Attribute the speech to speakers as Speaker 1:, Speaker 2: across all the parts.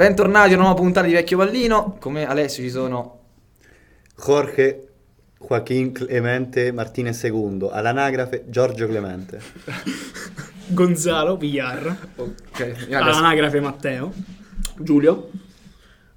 Speaker 1: Bentornati a una nuova puntata di Vecchio Pallino. Come Alessio ci sono
Speaker 2: Jorge Joaquín Clemente Martinez II, all'anagrafe Giorgio Clemente.
Speaker 3: Gonzalo Villar,
Speaker 1: Ok,
Speaker 3: all'anagrafe Matteo, Giulio,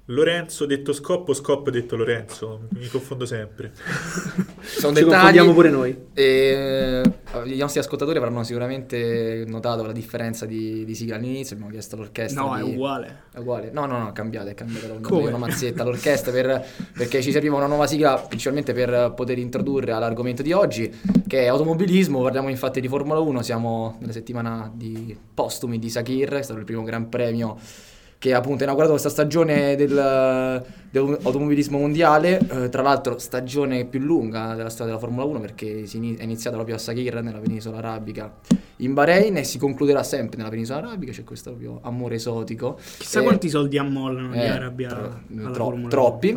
Speaker 4: Lorenzo detto Scoppo, Scoppo detto Lorenzo, mi confondo sempre.
Speaker 1: sono
Speaker 3: ci
Speaker 1: dettagli.
Speaker 3: confondiamo pure noi.
Speaker 1: E, eh, I nostri ascoltatori avranno sicuramente notato la differenza di, di sigla all'inizio. Abbiamo chiesto all'orchestra.
Speaker 3: No, è
Speaker 1: di-
Speaker 3: uguale.
Speaker 1: È uguale? No, no, no, è cambiata, è cambiata una mazzetta all'orchestra per- perché ci serviva una nuova sigla principalmente per poter introdurre all'argomento di oggi che è automobilismo, parliamo infatti di Formula 1, siamo nella settimana di postumi di Sakir, è stato il primo gran premio che ha appunto inaugurato questa stagione del- dell'automobilismo mondiale, eh, tra l'altro stagione più lunga della storia della Formula 1 perché si è iniziata proprio a Sakir nella penisola arabica in Bahrain e si concluderà sempre nella penisola arabica, c'è questo proprio amore esotico.
Speaker 3: Chissà
Speaker 1: Eh,
Speaker 3: quanti soldi ammollano gli
Speaker 1: eh,
Speaker 3: arabi alla-
Speaker 1: tro-
Speaker 3: alla
Speaker 1: troppi.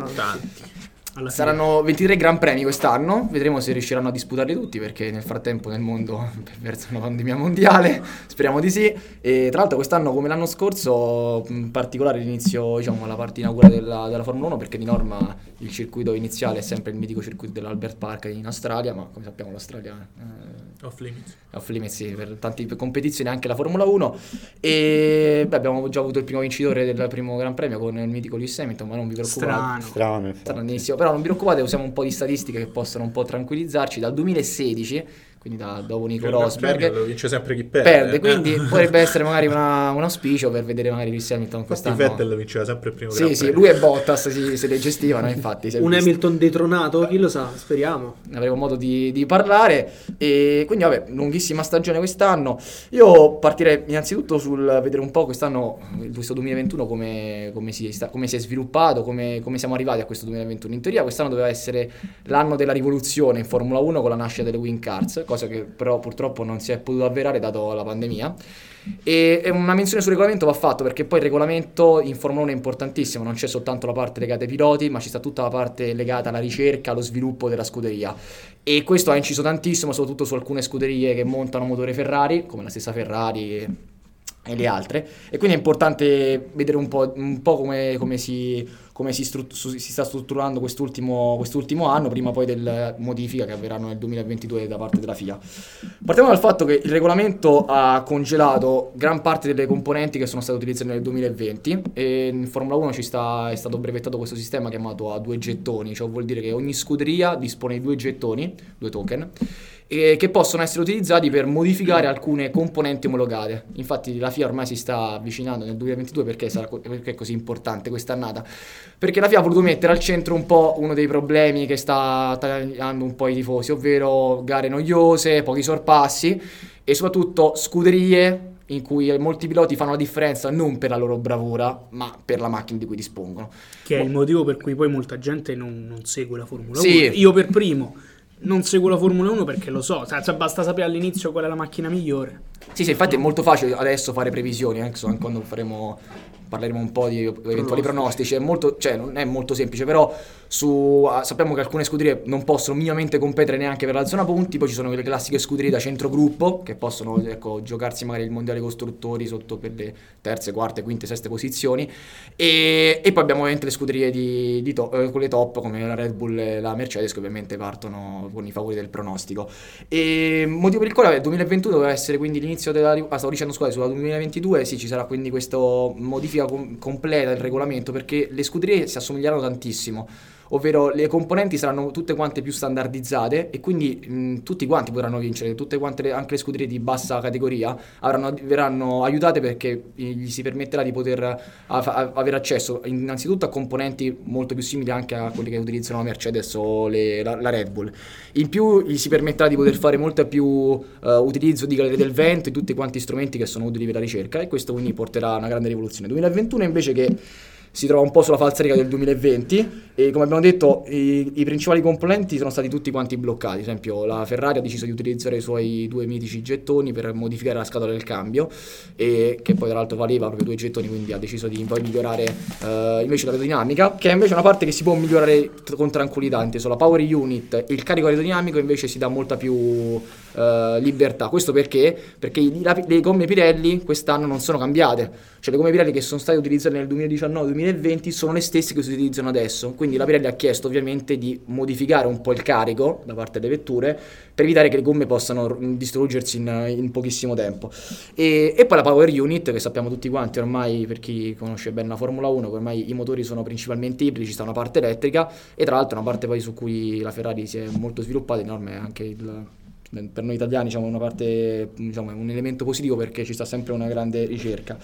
Speaker 3: 1.
Speaker 4: Tanti.
Speaker 3: Alla fine.
Speaker 1: Saranno 23 gran premi quest'anno, vedremo se riusciranno a disputarli tutti perché nel frattempo nel mondo è verso una pandemia mondiale, speriamo di sì. E tra l'altro quest'anno come l'anno scorso, in particolare l'inizio, diciamo, la parte inaugurale della, della Formula 1 perché di norma il circuito iniziale è sempre il mitico circuito dell'Albert Park in Australia, ma come sappiamo l'Australia eh,
Speaker 4: Off limits.
Speaker 1: off limits sì, per tante competizioni anche la Formula 1 e beh, abbiamo già avuto il primo vincitore del primo Gran Premio con il mitico Lewis Hamilton, ma non vi preoccupate.
Speaker 3: Strano.
Speaker 2: Strano, infatti.
Speaker 1: Stranissimo, però non vi preoccupate, usiamo un po' di statistiche che possono un po' tranquillizzarci. Dal 2016, quindi da, dopo Nico Rosberg,
Speaker 4: lo vince sempre chi perde.
Speaker 1: perde,
Speaker 4: eh.
Speaker 1: quindi potrebbe essere magari una- un auspicio per vedere magari Lewis Hamilton
Speaker 4: Infatti
Speaker 1: quest'anno.
Speaker 4: Vettel vinceva sempre il primo
Speaker 1: Sì, sì, lui e Bottas si, se le gestivano, infatti.
Speaker 5: Un
Speaker 1: visto.
Speaker 5: Hamilton detronato, chi lo sa, speriamo.
Speaker 1: ne avremo modo di, di parlare e quindi vabbè lunghissima stagione quest'anno io partirei innanzitutto sul vedere un po' quest'anno questo 2021 come, come si, sta- come si è sviluppato come, come siamo arrivati a questo 2021 in teoria quest'anno doveva essere l'anno della rivoluzione in Formula 1 con la nascita delle Wing Cars cosa che però purtroppo non si è potuto avverare dato la pandemia e, una menzione sul regolamento va fatto perché poi il regolamento in Formula 1 è importantissimo, non c'è soltanto la parte legata ai piloti, ma ci sta tutta la parte legata alla ricerca, allo sviluppo della scuderia. E questo ha inciso tantissimo, soprattutto su alcune scuderie che montano motore Ferrari, come la stessa Ferrari e le altre. E quindi è importante vedere un po', un po' come, come si, come si, su- si sta strutturando quest'ultimo, quest'ultimo anno, prima poi delle modifiche che avverranno nel 2022 da parte della FIA. Partiamo dal fatto che il regolamento ha congelato gran parte delle componenti che sono state utilizzate nel 2020 e in Formula 1 ci sta, è stato brevettato questo sistema chiamato a due gettoni, cioè vuol dire che ogni scuderia dispone di due gettoni, due token, e che possono essere utilizzati per modificare alcune componenti omologate. Infatti la FIA ormai si sta avvicinando nel 2022 perché, sarà perché è così importante quest'annata? Perché la FIA ha voluto mettere al centro un po' uno dei problemi che sta tagliando un po' i tifosi, ovvero gare noiose, pochi sorpassi e soprattutto scuderie in cui molti piloti fanno la differenza non per la loro bravura, ma per la macchina di cui dispongono.
Speaker 3: Che è il motivo per cui poi molta gente non, non segue la Formula
Speaker 1: Sì.
Speaker 3: 1. Io per primo non seguo la Formula 1 perché lo so, cioè, basta sapere all'inizio qual è la macchina migliore.
Speaker 1: Sì, sì, infatti è molto facile adesso fare previsioni, anche so- quando faremo parleremo un po' di eventuali pronostici, è molto, cioè non è molto semplice, però su, ah, sappiamo che alcune scuderie non possono minimamente competere neanche per la zona punti, poi ci sono quelle classiche scuderie da centrogruppo che possono ecco, giocarsi magari il mondiale costruttori sotto per le terze, quarte, quinte, seste posizioni e, e poi abbiamo ovviamente le scuderie di, di to- eh, quelle top come la Red Bull e la Mercedes che ovviamente partono con i favori del pronostico. E motivo per il quale vabbè, 2021 doveva essere quindi l'inizio della ah, stavo dicendo scusa, sulla 2022 sì, ci sarà quindi questa modifica com- completa del regolamento perché le scuderie si assomiglieranno tantissimo. Ovvero le componenti saranno tutte quante più standardizzate e quindi mh, tutti quanti potranno vincere, tutte quante le, anche le scuderie di bassa categoria avranno- verranno aiutate perché gli si permetterà di poter a- avere accesso innanzitutto a componenti molto più simili anche a quelli che utilizzano la Mercedes o le- la, la Red Bull. In più gli si permetterà di poter fare molto più eh, utilizzo di gallerie del vento e tutti quanti strumenti che sono utili per la ricerca e questo quindi porterà a una grande rivoluzione. 2021 invece che si trova un po' sulla falsariga del 2020 e come abbiamo detto i, i principali componenti sono stati tutti quanti bloccati, ad esempio la Ferrari ha deciso di utilizzare i suoi due mitici gettoni per modificare la scatola del cambio e che poi tra l'altro valeva proprio due gettoni quindi ha deciso di poi migliorare eh, invece l'aerodinamica che è invece una parte che si può migliorare t- con tranquillità, inteso la power unit, il carico aerodinamico invece si dà molta più eh, libertà. Questo perché? Perché i- la- le gomme Pirelli quest'anno non sono cambiate. Cioè le gomme Pirelli che sono state utilizzate nel 2019-2020 sono le stesse che si utilizzano adesso. Quindi la Pirelli ha chiesto ovviamente di modificare un po' il carico da parte delle vetture per evitare che le gomme possano distruggersi in, in pochissimo tempo. E, e poi la Power Unit che sappiamo tutti quanti ormai per chi conosce bene la Formula 1 che ormai i motori sono principalmente ibridi, ci sta una parte elettrica e tra l'altro una parte poi su cui la Ferrari si è molto sviluppata, enorme è anche il per noi italiani diciamo una parte diciamo, un elemento positivo perché ci sta sempre una grande ricerca.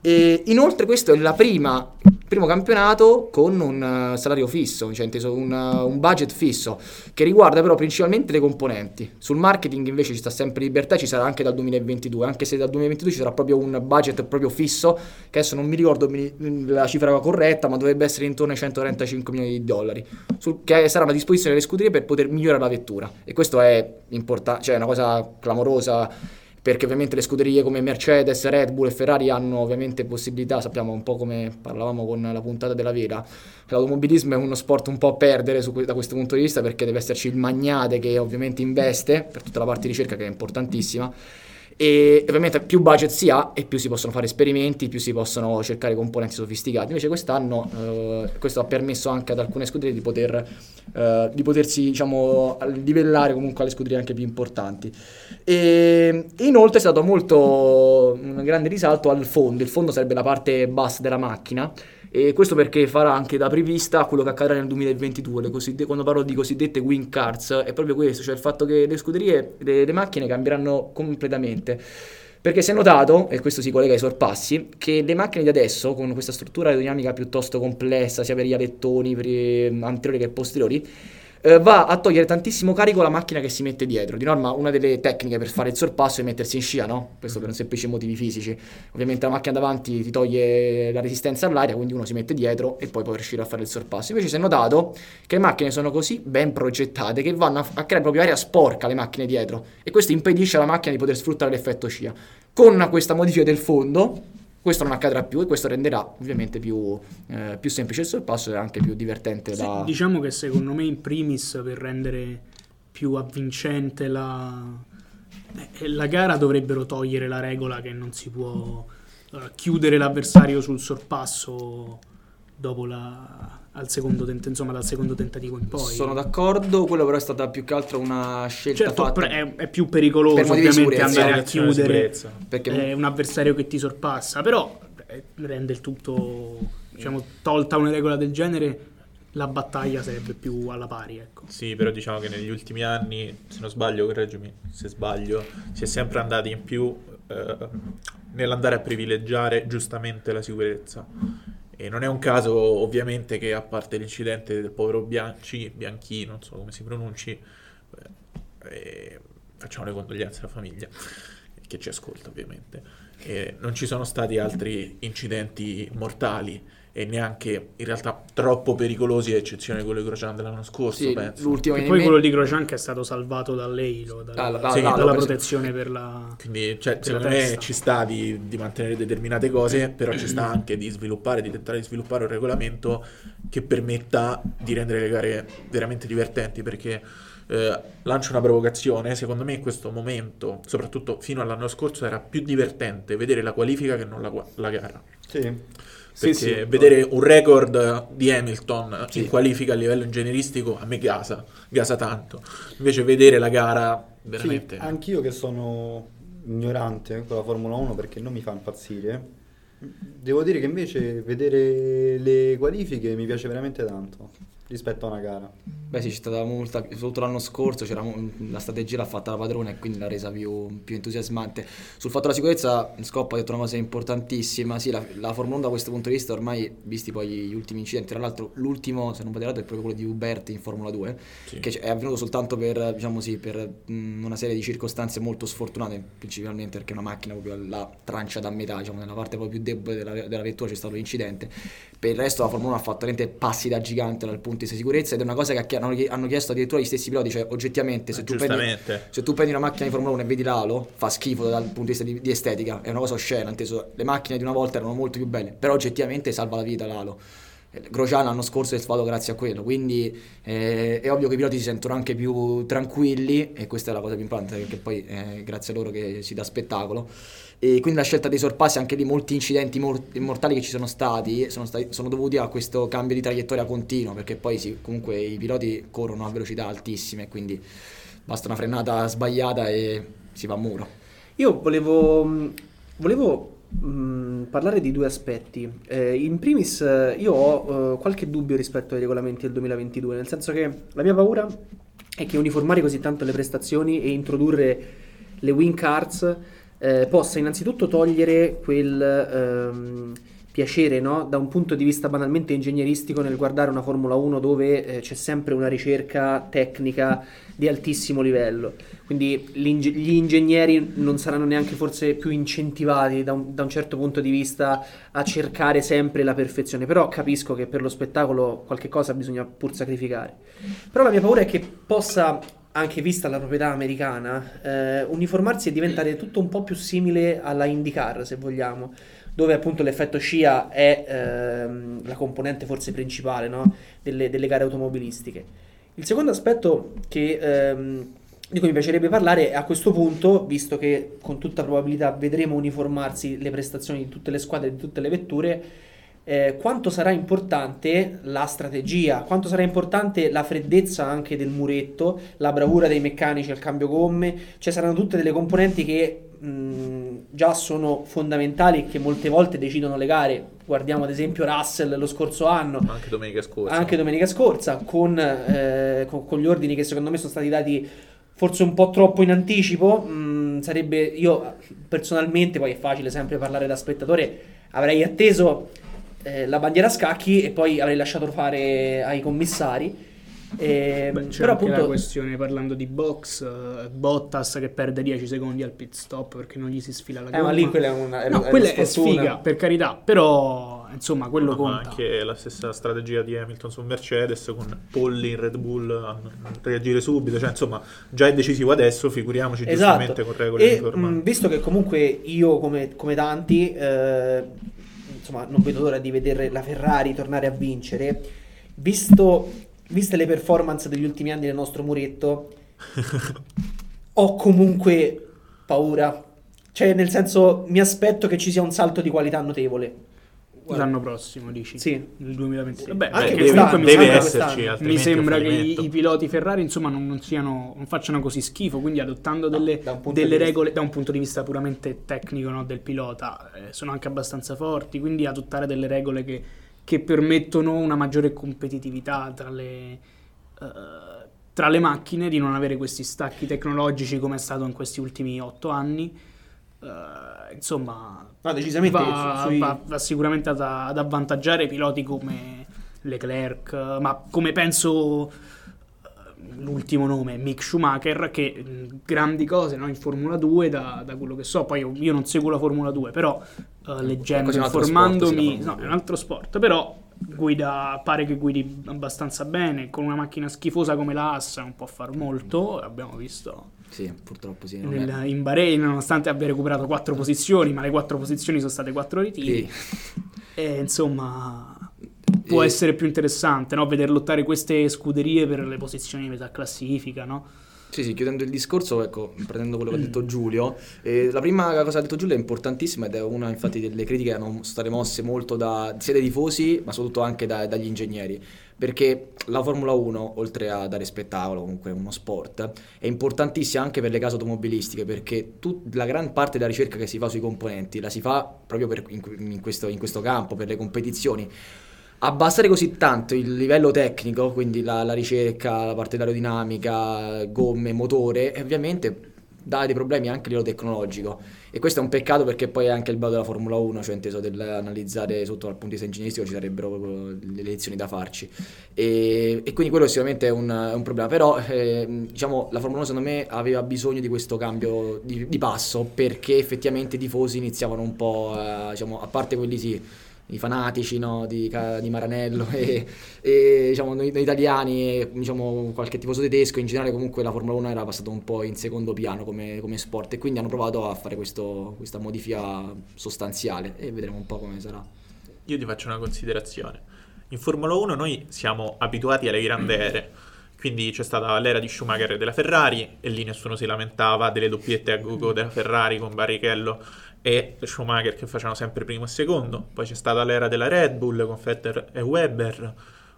Speaker 1: E inoltre questo è la prima primo campionato con un eh, salario fisso cioè inteso un, eh, un budget fisso che riguarda però principalmente le componenti. Sul marketing invece ci sta sempre libertà ci sarà anche dal 2022 anche se dal 2022 ci sarà proprio un budget proprio fisso che adesso non mi ricordo mi- la cifra corretta ma dovrebbe essere intorno ai 135 milioni di dollari sul- che saranno a disposizione delle scuderie per poter migliorare la vettura. E questo è importante, cioè è una cosa clamorosa perché ovviamente le scuderie come Mercedes, Red Bull e Ferrari hanno ovviamente possibilità, sappiamo un po' come parlavamo con la puntata della Vera, l'automobilismo è uno sport un po' a perdere su da questo punto di vista perché deve esserci il magnate che ovviamente investe per tutta la parte di ricerca che è importantissima e ovviamente più budget si ha e più si possono fare esperimenti, più si possono cercare componenti sofisticati. Invece quest'anno eh, questo ha permesso anche ad alcune scuderie di, poter, eh, di potersi diciamo, livellare comunque alle scuderie anche più importanti. E inoltre è stato molto un grande risalto al fondo, il fondo sarebbe la parte bassa della macchina. E questo perché farà anche da prevista quello che accadrà nel 2022. Le cosiddette- quando parlo di cosiddette win cards, è proprio questo, cioè il fatto che le scuderie, le, le macchine cambieranno completamente. Perché si è notato, e questo si collega ai sorpassi, che le macchine di adesso, con questa struttura aerodinamica piuttosto complessa, sia per gli alettoni, per i anteriori che posteriori, eh, va a togliere tantissimo carico alla macchina che si mette dietro. Di norma, una delle tecniche per fare il sorpasso è mettersi in scia, no? Questo per un semplice motivi fisici. Ovviamente la macchina davanti ti toglie la resistenza all'aria, quindi uno si mette dietro e poi può riuscire a fare il sorpasso. Invece si è notato che le macchine sono così ben progettate che vanno a, a creare proprio aria sporca alle macchine dietro e questo impedisce alla macchina di poter sfruttare l'effetto scia. Con questa modifica del fondo, questo non accadrà più e questo renderà ovviamente più, eh, più semplice il sorpasso e anche più divertente
Speaker 3: Sì,
Speaker 1: da...
Speaker 3: Diciamo che secondo me in primis per rendere più avvincente la, eh, la gara dovrebbero togliere la regola che non si può eh, chiudere l'avversario sul sorpasso dopo la, al secondo tent- insomma, dal secondo tentativo in poi.
Speaker 1: Sono d'accordo, quello però è stata più che altro una scelta
Speaker 3: Certo,
Speaker 1: fatta
Speaker 3: pre- è, è più pericoloso
Speaker 1: Per
Speaker 3: ovviamente andare a
Speaker 4: Azione di
Speaker 3: chiudere
Speaker 1: perché
Speaker 3: eh, un avversario che ti sorpassa, però eh, rende il tutto, diciamo, tolta una regola del genere, la battaglia sarebbe più alla pari, ecco.
Speaker 4: Sì, però diciamo che negli ultimi anni, se non sbaglio, correggimi se sbaglio, si è sempre andati in più eh, nell'andare a privilegiare giustamente la sicurezza. E non è un caso, ovviamente, che a parte l'incidente del povero Bianchi, Bianchi, non so come si pronunci, eh, eh, facciamo le condoglianze alla famiglia, che ci ascolta ovviamente. E non ci sono stati altri incidenti mortali e neanche in realtà troppo pericolosi, a eccezione di quello di Grosjean dell'anno scorso,
Speaker 1: sì,
Speaker 4: penso.
Speaker 1: l'ultimo
Speaker 3: E poi
Speaker 1: mi-
Speaker 3: quello di Grosjean che è stato salvato dall'Eilo, dalla,
Speaker 1: Ah, la-
Speaker 4: Sì,
Speaker 1: la-
Speaker 3: dalla
Speaker 1: la-
Speaker 3: protezione per la...
Speaker 4: Quindi, cioè,
Speaker 3: Per
Speaker 4: secondo
Speaker 3: la
Speaker 4: me
Speaker 3: testa.
Speaker 4: ci sta di, di mantenere determinate cose, però ci sta anche di sviluppare, di tentare di sviluppare un regolamento che permetta di rendere le gare veramente divertenti. Perché eh, lancio una provocazione: secondo me in questo momento, soprattutto fino all'anno scorso, era più divertente vedere la qualifica che non la, la gara.
Speaker 2: Sì.
Speaker 4: Perché
Speaker 2: Sì, sì.
Speaker 4: vedere un record di Hamilton
Speaker 1: Sì.
Speaker 4: in qualifica a livello ingegneristico a me gasa, gasa tanto. Invece vedere la gara veramente...
Speaker 2: Sì, anch'io che sono ignorante con la Formula 1 perché non mi fa impazzire, devo dire che invece vedere le qualifiche mi piace veramente tanto rispetto a una gara.
Speaker 1: Beh sì, c'è stata molta, soprattutto l'anno scorso la strategia l'ha fatta la padrona e quindi l'ha resa più, più entusiasmante. Sul fatto della sicurezza, Scoppa ha detto una cosa importantissima, sì, la, la Formula 1 da questo punto di vista ormai, visti poi gli ultimi incidenti, tra l'altro l'ultimo, se non vado errato, è proprio quello di Uberti in Formula 2,
Speaker 4: Sì.
Speaker 1: che è avvenuto soltanto per, diciamo sì, per mh, una serie di circostanze molto sfortunate, principalmente perché una macchina proprio la trancia da metà, diciamo nella parte proprio più debole della, della vettura c'è stato l'incidente. Per il resto la Formula 1 ha fatto veramente passi da gigante dal punto vista di sicurezza ed è una cosa che hanno, chiesto addirittura gli stessi piloti, cioè oggettivamente se
Speaker 4: Eh,
Speaker 1: tu, prendi, se tu prendi una macchina di Formula 1 e vedi l'alo, fa schifo dal punto di vista di, di estetica, è una cosa oscena, inteso, le macchine di una volta erano molto più belle, però oggettivamente salva la vita l'alo. Grosjean l'anno scorso è stato grazie a quello, quindi eh, è ovvio che i piloti si sentono anche più tranquilli e questa è la cosa più importante perché poi è grazie a loro che si dà spettacolo. E quindi la scelta dei sorpassi, anche di molti incidenti mor- mortali che ci sono stati, sono, stati, sono dovuti a questo cambio di traiettoria continuo, perché poi sì, comunque i piloti corrono a velocità altissime, quindi basta una frenata sbagliata e si va a muro.
Speaker 5: Io volevo, volevo mh, parlare di due aspetti. Eh, in primis, io ho eh, qualche dubbio rispetto ai regolamenti del 2022, nel senso che la mia paura è che uniformare così tanto le prestazioni e introdurre le win cards eh, possa innanzitutto togliere quel ehm, piacere no? da un punto di vista banalmente ingegneristico nel guardare una Formula 1 dove eh, c'è sempre una ricerca tecnica di altissimo livello. Quindi gli ingegneri non saranno neanche forse più incentivati da un, da un, certo punto di vista a cercare sempre la perfezione. Però capisco che per lo spettacolo qualche cosa bisogna pur sacrificare. Però la mia paura è che possa anche vista la proprietà americana, eh, uniformarsi e diventare tutto un po' più simile alla IndyCar, se vogliamo, dove appunto l'effetto scia è ehm, la componente forse principale no? delle, delle, gare automobilistiche. Il secondo aspetto che, ehm, di cui mi piacerebbe parlare è a questo punto, visto che con tutta probabilità vedremo uniformarsi le prestazioni di tutte le squadre, di tutte le vetture, eh, quanto sarà importante la strategia, quanto sarà importante la freddezza anche del muretto, la bravura dei meccanici al cambio gomme, cioè saranno tutte delle componenti che mh, già sono fondamentali e che molte volte decidono le gare. Guardiamo ad esempio Russell lo scorso anno,
Speaker 4: anche domenica scorsa,
Speaker 5: anche domenica scorsa con, eh, con, con gli ordini che secondo me sono stati dati forse un po' troppo in anticipo. Mh, sarebbe io personalmente, poi è facile sempre parlare da spettatore, avrei atteso eh, la bandiera a scacchi e poi avrei lasciato fare ai commissari.
Speaker 3: E, Beh, c'è però appunto la questione parlando di box uh, Bottas che perde 10 secondi al pit stop perché non gli si sfila la
Speaker 5: gomma. Eh, ma lì quella è una è,
Speaker 3: no,
Speaker 5: è
Speaker 3: quella è sfiga per carità, però insomma quello no, conta.
Speaker 4: anche la stessa strategia di Hamilton su Mercedes con Polli in Red Bull a reagire subito, cioè insomma già è decisivo adesso, figuriamoci esatto. giustamente con regole
Speaker 5: e, mh, visto che comunque io come, come tanti eh, insomma, non vedo l'ora di vedere la Ferrari tornare a vincere. Visto, viste le performance degli ultimi anni del nostro muretto, ho comunque paura. Cioè, nel senso, mi aspetto che ci sia un salto di qualità notevole.
Speaker 3: L'anno prossimo, dici?
Speaker 5: Sì.
Speaker 3: Il 2026.
Speaker 5: Vabbè,
Speaker 4: anche deve, deve
Speaker 5: mi
Speaker 4: esserci,
Speaker 3: mi sembra che i, i, piloti Ferrari insomma non, non, siano, non, facciano così schifo, quindi adottando delle, no, delle regole da un punto di vista puramente tecnico no, del pilota, eh, sono anche abbastanza forti, quindi adottare delle regole che, che permettono una maggiore competitività tra le... Uh, tra le macchine di non avere questi stacchi tecnologici come è stato in questi ultimi otto anni Uh, insomma,
Speaker 5: no, decisamente
Speaker 3: va, sui... va, va sicuramente ad, ad, avvantaggiare piloti come Leclerc, ma come penso eh, l'ultimo nome, Mick Schumacher, che mh, grandi cose no? in Formula 2 da, da, quello che so, poi io, io, non seguo la Formula 2, però uh, leggendo, informandomi, no, è un altro sport, però guida, pare che guidi abbastanza bene, con una macchina schifosa come la Haas non può far molto, abbiamo visto
Speaker 1: sì, purtroppo sì.
Speaker 3: Nel, in Bahrain, nonostante abbia recuperato quattro posizioni, ma le quattro posizioni sono state quattro ritiri. Sì. E insomma, può e... essere più interessante no? vedere lottare queste scuderie per le posizioni di metà classifica, no?
Speaker 1: Sì, sì, chiudendo il discorso, ecco, prendendo quello che ha detto Giulio, eh, la prima cosa che ha detto Giulio è importantissima ed è una infatti delle critiche che hanno state mosse molto da, sia dai tifosi, ma soprattutto anche da, dagli ingegneri perché la Formula 1, oltre a dare spettacolo, comunque uno sport, è importantissima anche per le case automobilistiche, perché tut- la gran parte della ricerca che si fa sui componenti la si fa proprio per, in, in, questo, in questo campo, per le competizioni. Abbassare così tanto il livello tecnico, quindi la, la ricerca, la parte dell'aerodinamica, gomme, motore, ovviamente dà dei problemi anche a livello tecnologico. E questo è un peccato perché poi è anche il bello della Formula 1 cioè inteso dell'analizzare sotto dal punto di vista ingegneristico ci sarebbero le lezioni da farci. E, e quindi quello sicuramente è un, è un problema. Però eh, diciamo la Formula 1 secondo me aveva bisogno di questo cambio di, di passo perché effettivamente i tifosi iniziavano un po' eh, diciamo a parte quelli sì i fanatici no, di, di, Maranello e, e diciamo, noi, noi, italiani e diciamo, qualche tifoso tedesco in generale comunque la Formula 1 era passata un po' in secondo piano come, come sport e quindi hanno provato a fare questo, questa modifica sostanziale e vedremo un po' come sarà.
Speaker 4: Io ti faccio una considerazione. in Formula 1 noi siamo abituati alle grandi ere. Quindi c'è stata l'era di Schumacher e della Ferrari e lì nessuno si lamentava delle doppiette a gogo della Ferrari con Barrichello e Schumacher che facevano sempre primo e secondo. Poi c'è stata l'era della Red Bull con Vettel e Webber.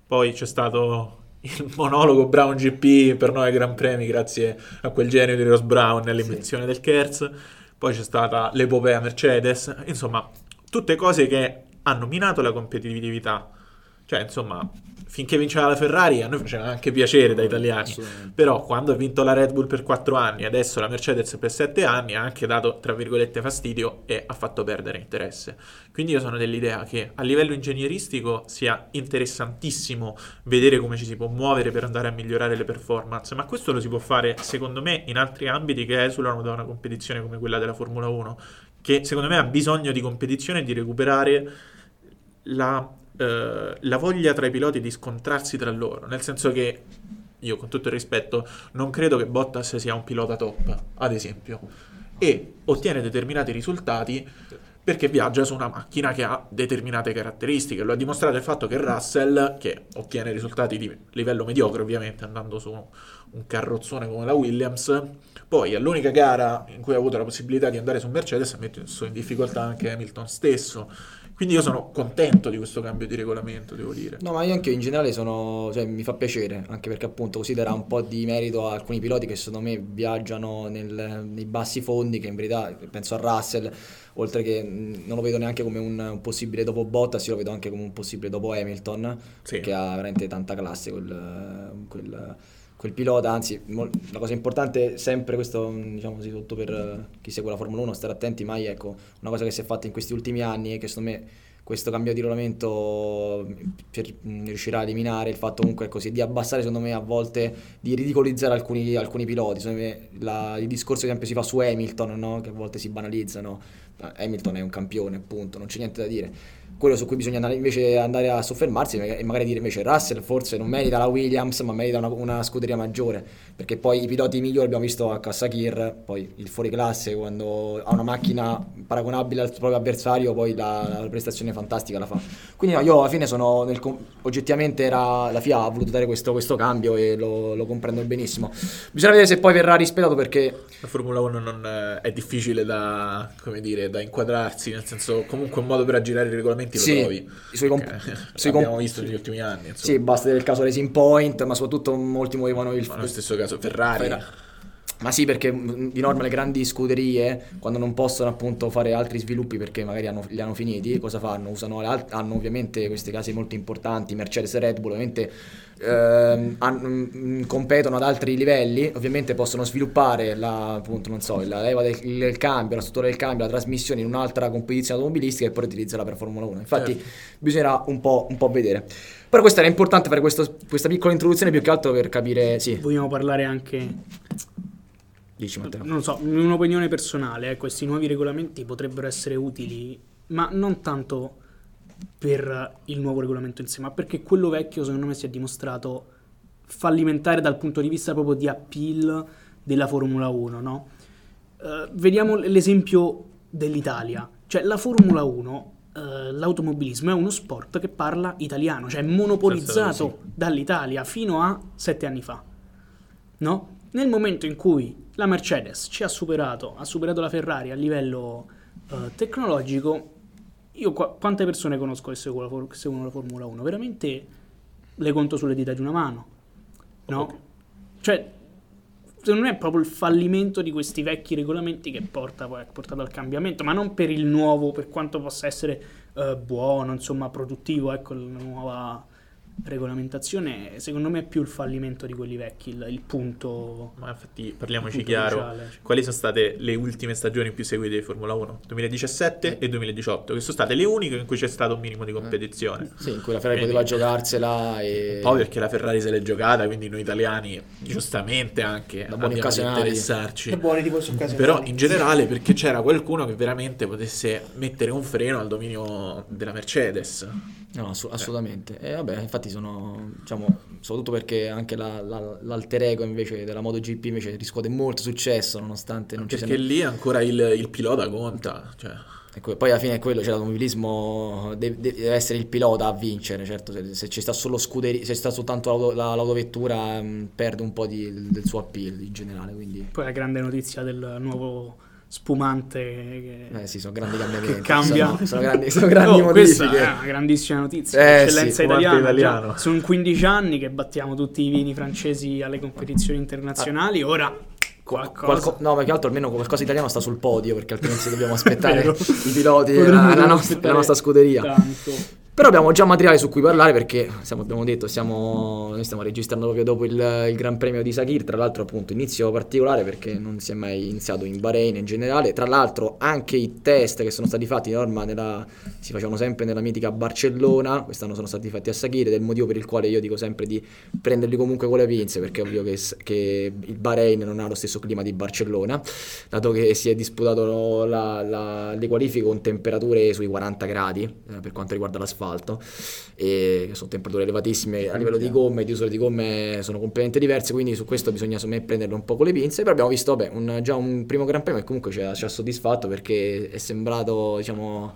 Speaker 4: Poi c'è stato il monologo Brown GP per nove Gran Premi grazie a quel genio di Ross Brown nell'invenzione del Kerz. Poi c'è stata l'epopea Mercedes. Insomma, tutte cose che hanno minato la competitività. Cioè, insomma, finché vinceva la Ferrari a noi faceva anche piacere da italiani. Però quando ha vinto la Red Bull per 4 anni, adesso la Mercedes per 7 anni, ha anche dato, tra virgolette, fastidio e ha fatto perdere interesse. Quindi io sono dell'idea che a livello ingegneristico sia interessantissimo vedere come ci si può muovere per andare a migliorare le performance, ma questo lo si può fare, secondo me, in altri ambiti che esulano da una competizione come quella della Formula 1, che secondo me ha bisogno di competizione e di recuperare la, eh, la voglia tra i piloti di scontrarsi tra loro, nel senso che io con tutto il rispetto non credo che Bottas sia un pilota top, ad esempio, e ottiene determinati risultati perché viaggia su una macchina che ha determinate caratteristiche. Lo ha dimostrato il fatto che Russell, che ottiene risultati di livello mediocre ovviamente andando su un carrozzone come la Williams, poi all'unica gara in cui ha avuto la possibilità di andare su Mercedes ha messo in difficoltà anche Hamilton stesso. Quindi io sono contento di questo cambio di regolamento, devo dire.
Speaker 1: No, ma io anche in generale sono, cioè, mi fa piacere, anche perché appunto così darà un po' di merito a alcuni piloti che secondo me viaggiano nel- nei bassi fondi, che in verità penso a Russell, oltre che non lo vedo neanche come un, un possibile dopo Bottas, io lo vedo anche come un possibile dopo Hamilton,
Speaker 4: Sì.
Speaker 1: che ha veramente tanta classe quel, quel- quel pilota, anzi la cosa importante sempre questo, mh, diciamo così, sotto per eh, chi segue la Formula 1, stare attenti, mai ecco, una cosa che si è fatta in questi ultimi anni e che secondo me questo cambio di regolamento per- mh, riuscirà a eliminare il fatto comunque così di abbassare secondo me a volte di ridicolizzare alcuni, alcuni piloti secondo me la- il discorso che sempre si fa su Hamilton no? che a volte si banalizzano Hamilton è un campione appunto non c'è niente da dire. Quello su cui bisogna andare, invece andare a soffermarsi e magari dire invece Russell forse non merita la Williams ma merita una, una scuderia maggiore perché poi i piloti migliori abbiamo visto a Kassakir poi il fuoriclasse quando ha una macchina paragonabile al proprio avversario poi la, la prestazione fantastica la fa. Quindi no, io alla fine sono nel oggettivamente era, la FIA ha voluto dare questo, questo cambio e lo, lo comprendo benissimo. Bisogna vedere se poi verrà rispettato perché
Speaker 4: La Formula 1 non eh, è difficile da, come dire, da inquadrarsi, nel senso comunque un modo per aggirare i regolamenti lo
Speaker 1: Sì,
Speaker 4: trovi.
Speaker 1: i suoi comp-
Speaker 4: Perché
Speaker 1: sui
Speaker 4: l'abbiamo
Speaker 1: comp-
Speaker 4: visto negli ultimi anni.
Speaker 1: sì
Speaker 4: Insomma.
Speaker 1: basta vedere il caso Racing Point ma soprattutto molti muovevano il
Speaker 4: Ma nello stesso caso Ferrari.
Speaker 1: Ferrari. Ma sì, perché mh, di norma le grandi scuderie, quando non possono appunto fare altri sviluppi perché magari hanno- li hanno finiti, cosa fanno? Usano hanno ovviamente queste case molto importanti, Mercedes e Red Bull, ovviamente ehm, hanno- mh, competono ad altri livelli, ovviamente possono sviluppare la, appunto, non so, la leva del, del cambio, la struttura del cambio, la trasmissione in un'altra competizione automobilistica e poi utilizzarla per Formula 1. Infatti
Speaker 4: Certo.
Speaker 1: bisognerà un po', un po' vedere. Però questo era importante fare questo- questa piccola introduzione più che altro per capire, sì,
Speaker 3: Vogliamo parlare anche,
Speaker 1: dici Matteo.
Speaker 3: non so, in un'opinione personale, eh, questi nuovi regolamenti potrebbero essere utili, ma non tanto per il nuovo regolamento in sé, ma perché quello vecchio secondo me si è dimostrato fallimentare dal punto di vista proprio di appeal della Formula 1, no? Eh, vediamo l'esempio dell'Italia, cioè la Formula 1, eh, l'automobilismo è uno sport che parla italiano, cioè è monopolizzato
Speaker 4: Senza
Speaker 3: dall'Italia fino a sette anni fa, no? Nel momento in cui la Mercedes ci ha superato, ha superato la Ferrari a livello eh, tecnologico, io qua- quante persone conosco che seguono che seguono la Formula 1? Veramente le conto sulle dita di una mano, no? Cioè, secondo me è proprio il fallimento di questi vecchi regolamenti che porta poi, portato al cambiamento, ma non per il nuovo, per quanto possa essere eh, buono, insomma, produttivo, ecco, la nuova regolamentazione, secondo me è più il fallimento di quelli vecchi, il, il punto...
Speaker 4: Ma infatti parliamoci chiaro,
Speaker 3: cruciale, cioè.
Speaker 4: quali sono state le ultime stagioni più seguite di Formula 1? 2017 e 2018, che sono state le uniche in cui c'è stato un minimo di competizione.
Speaker 1: Sì, in cui la Ferrari
Speaker 4: Quindi-
Speaker 1: poteva giocarsela e...
Speaker 4: Poi perché la Ferrari se l'è giocata, quindi noi italiani giustamente anche
Speaker 1: Da buoni occasionali.
Speaker 4: interessarci.
Speaker 5: Che buoni di queste occasioni.
Speaker 4: Però in generale perché c'era qualcuno che veramente potesse mettere un freno al dominio della Mercedes.
Speaker 1: No, assolutamente. E vabbè, infatti sono, diciamo, soprattutto perché anche la- la- l'alter ego invece della MotoGP invece riscuote molto successo nonostante non ci
Speaker 4: Perché
Speaker 1: siano...
Speaker 4: lì ancora il, il pilota conta. Cioè,
Speaker 1: Ecco, poi alla fine è quello, cioè l'automobilismo deve, deve essere il pilota a vincere, certo, se, se ci sta solo scuderi, se sta soltanto l'auto- la- l'autovettura mh, perde un po' di- del suo appeal in generale, quindi
Speaker 3: Poi la grande notizia del nuovo spumante che,
Speaker 1: eh sì, sono grandi cambiamenti.
Speaker 3: che cambia.
Speaker 1: Sono, sono grandi, sono grandi
Speaker 3: Oh, questa è una grandissima notizia.
Speaker 1: Eh,
Speaker 3: Eccellenza
Speaker 1: sì,
Speaker 3: italiana.
Speaker 4: italiano.
Speaker 3: già sono 15 anni che battiamo tutti i vini francesi alle competizioni internazionali. Ora qualcosa.
Speaker 1: Qualco- no, ma che altro almeno qualcosa italiano sta sul podio perché altrimenti dobbiamo aspettare i piloti della, nostra scuderia.
Speaker 3: tanto.
Speaker 1: Però abbiamo già materiale su cui parlare perché, stiamo- abbiamo detto, stiamo, noi stiamo registrando proprio dopo il, il Gran Premio di Sakir, tra l'altro appunto inizio particolare perché non si è mai iniziato in Bahrain in generale, tra l'altro anche i test che sono stati fatti norma nella- si facevano sempre nella mitica Barcellona, quest'anno sono stati fatti a Sakir ed è il motivo per il quale io dico sempre di prenderli comunque con le pinze perché è ovvio che, che il Bahrain non ha lo stesso clima di Barcellona, dato che si è disputato la- la- le qualifiche con temperature sui 40 gradi eh, per quanto riguarda l'asfalto e sono temperature elevatissime a livello di gomme, di uso di gomme sono completamente diverse, quindi su questo bisogna secondo me prenderlo un po' con le pinze, però abbiamo visto vabbè, un- già un primo Gran Premio che comunque ci ha, ci ha soddisfatto perché è sembrato diciamo